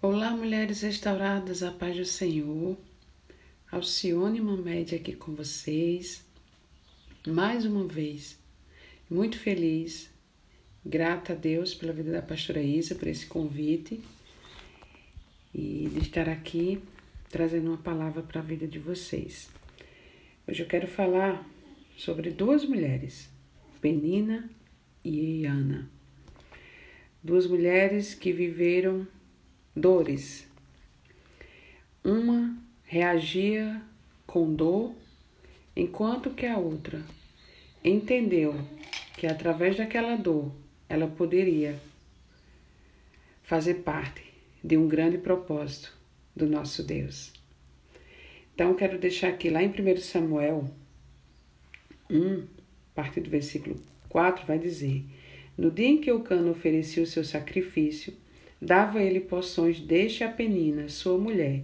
Olá, mulheres restauradas, a paz do Senhor. Alcione Mamed aqui com vocês. Mais uma vez, muito feliz, grata a Deus pela vida da pastora Isa, por esse convite e de estar aqui trazendo uma palavra para a vida de vocês. Hoje eu quero falar sobre duas mulheres, Penina e Ana. Duas mulheres que viveram dores. Uma reagia com dor, enquanto que a outra entendeu que através daquela dor ela poderia fazer parte de um grande propósito do nosso Deus. Então, quero deixar aqui lá em 1 Samuel 1, parte do versículo 4, vai dizer: No dia em que o cano oferecia o seu sacrifício, Dava ele poções deste a Penina, sua mulher,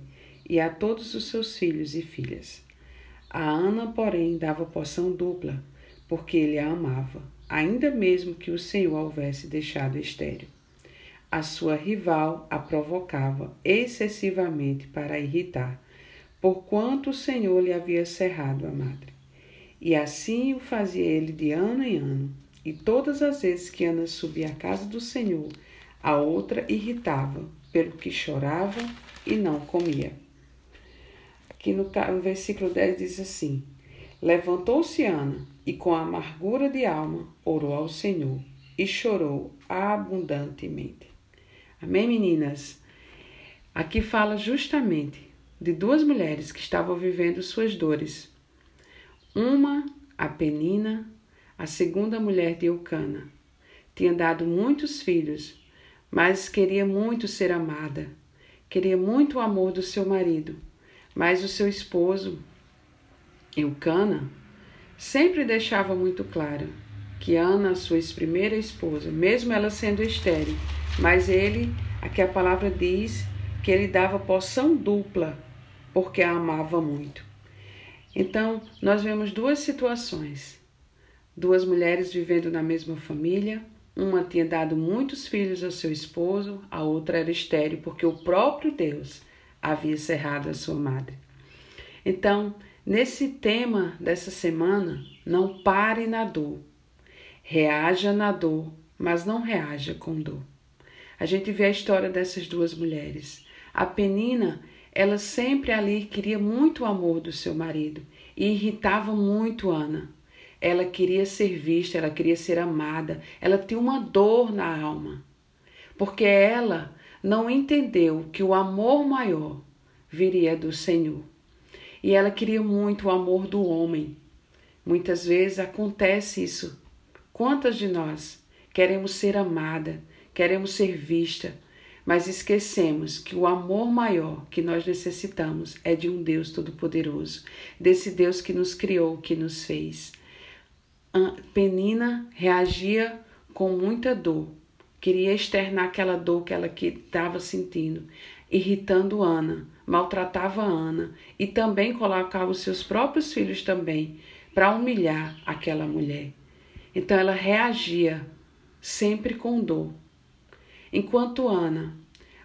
e a todos os seus filhos e filhas. A Ana, porém, dava poção dupla, porque ele a amava, ainda mesmo que o Senhor a houvesse deixado estéril. A sua rival a provocava excessivamente para irritar, porquanto o Senhor lhe havia cerrado a madre. E assim o fazia ele de ano em ano, e todas as vezes que Ana subia à casa do Senhor, a outra irritava, pelo que chorava e não comia. Aqui no, no versículo 10 diz assim: Levantou-se Ana e, com amargura de alma, orou ao Senhor e chorou abundantemente. Amém, meninas? Aqui fala justamente de duas mulheres que estavam vivendo suas dores. Uma, a Penina, a segunda mulher de Eucana, tinha dado muitos filhos, mas queria muito ser amada, queria muito o amor do seu marido, mas o seu esposo, Eucana, sempre deixava muito claro que Ana, sua primeira esposa, mesmo ela sendo estéril, mas ele, aqui a palavra diz que ele dava poção dupla, porque a amava muito. Então, nós vemos duas situações: duas mulheres vivendo na mesma família, uma tinha dado muitos filhos ao seu esposo, a outra era estéril, porque o próprio Deus havia cerrado a sua madre. Então, nesse tema dessa semana, não pare na dor. Reaja na dor, mas não reaja com dor. A gente vê a história dessas duas mulheres. A Penina, ela sempre ali queria muito o amor do seu marido e irritava muito Ana ela queria ser vista, ela queria ser amada, ela tinha uma dor na alma, porque ela não entendeu que o amor maior viria do Senhor. E ela queria muito o amor do homem. Muitas vezes acontece isso. Quantas de nós queremos ser amada, queremos ser vista, mas esquecemos que o amor maior que nós necessitamos é de um Deus Todo-Poderoso, desse Deus que nos criou, que nos fez. Penina reagia com muita dor, queria externar aquela dor que ela estava sentindo, irritando Ana, maltratava Ana e também colocava os seus próprios filhos também para humilhar aquela mulher. Então ela reagia sempre com dor. Enquanto Ana,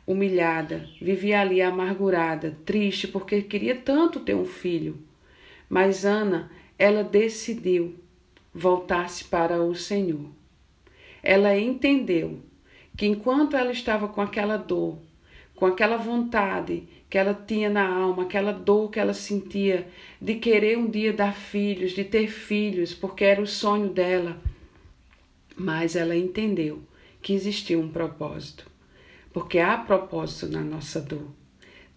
humilhada, vivia ali amargurada, triste porque queria tanto ter um filho, mas Ana, ela decidiu voltasse para o Senhor. Ela entendeu que enquanto ela estava com aquela dor, com aquela vontade que ela tinha na alma, aquela dor que ela sentia de querer um dia dar filhos, de ter filhos, porque era o sonho dela, mas ela entendeu que existia um propósito, porque há propósito na nossa dor.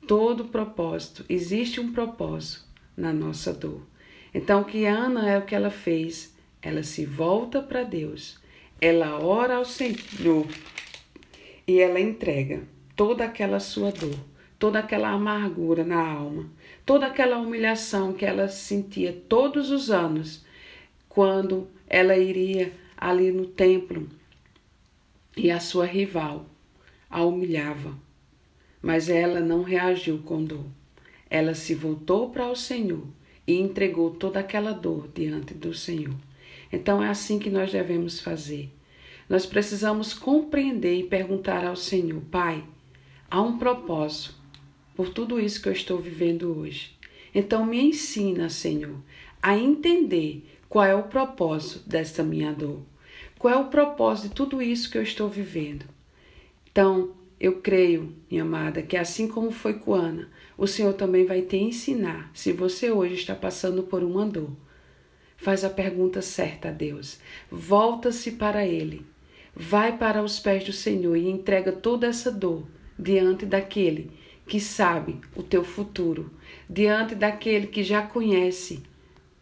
Todo propósito, existe um propósito na nossa dor. Então, o que Ana é o que ela fez? Ela se volta para Deus, ela ora ao Senhor e ela entrega toda aquela sua dor, toda aquela amargura na alma, toda aquela humilhação que ela sentia todos os anos quando ela iria ali no templo e a sua rival a humilhava. Mas ela não reagiu com dor. Ela se voltou para o Senhor e entregou toda aquela dor diante do Senhor. Então é assim que nós devemos fazer. Nós precisamos compreender e perguntar ao Senhor: Pai, há um propósito por tudo isso que eu estou vivendo hoje. Então me ensina, Senhor, a entender qual é o propósito desta minha dor. Qual é o propósito de tudo isso que eu estou vivendo? Então, eu creio, minha amada, que assim como foi com Ana, o Senhor também vai te ensinar. Se você hoje está passando por uma dor, faz a pergunta certa a Deus. Volta-se para Ele. Vai para os pés do Senhor e entrega toda essa dor diante daquele que sabe o teu futuro, diante daquele que já conhece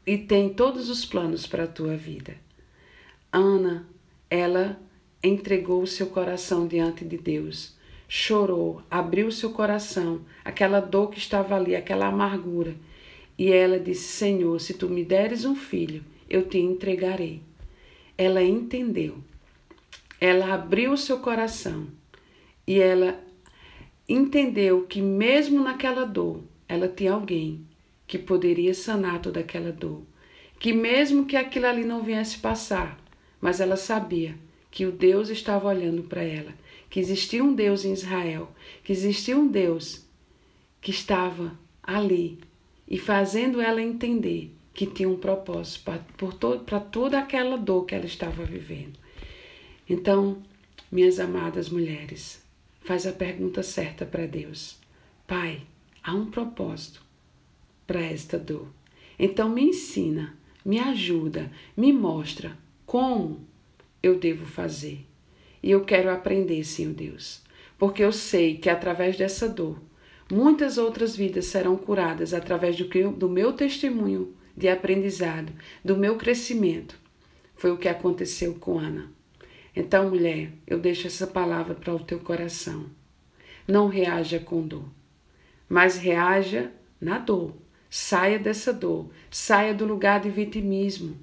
e tem todos os planos para a tua vida. Ana, ela entregou o seu coração diante de Deus, chorou, abriu o seu coração, aquela dor que estava ali, aquela amargura, e ela disse: Senhor, se tu me deres um filho, eu te entregarei. Ela entendeu, ela abriu o seu coração e ela entendeu que, mesmo naquela dor, ela tinha alguém que poderia sanar toda aquela dor. Que, mesmo que aquilo ali não viesse passar, mas ela sabia que o Deus estava olhando para ela, que existia um Deus em Israel, que existia um Deus que estava ali e fazendo ela entender que tinha um propósito para toda aquela dor que ela estava vivendo. Então, minhas amadas mulheres, faz a pergunta certa para Deus: Pai, há um propósito para esta dor. Então me ensina, me ajuda, me mostra como eu devo fazer. E eu quero aprender, Senhor Deus, porque eu sei que através dessa dor, muitas outras vidas serão curadas através do, que, do meu testemunho de aprendizado, do meu crescimento. Foi o que aconteceu com Ana. Então, mulher, eu deixo essa palavra para o teu coração. Não reaja com dor, mas reaja na dor. Saia dessa dor, saia do lugar de vitimismo.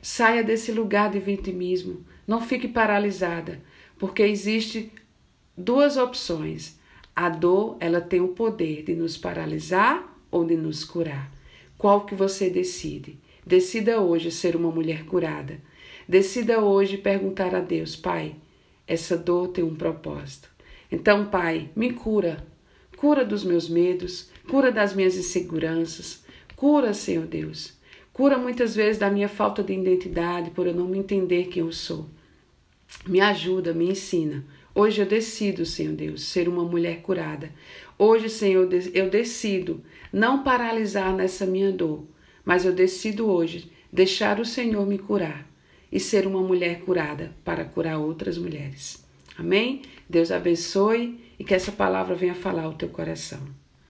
Saia desse lugar de vitimismo. Não fique paralisada, porque existe duas opções. A dor, ela tem o poder de nos paralisar ou de nos curar. Qual que você decide? Decida hoje ser uma mulher curada. Decida hoje perguntar a Deus, Pai, essa dor tem um propósito. Então, Pai, me cura. Cura dos meus medos, cura das minhas inseguranças. Cura, Senhor Deus. Cura muitas vezes da minha falta de identidade por eu não me entender quem eu sou. Me ajuda, me ensina. Hoje eu decido, Senhor Deus, ser uma mulher curada. Hoje, Senhor, eu decido não paralisar nessa minha dor, mas eu decido hoje deixar o Senhor me curar e ser uma mulher curada para curar outras mulheres. Amém? Deus abençoe e que essa palavra venha falar ao teu coração.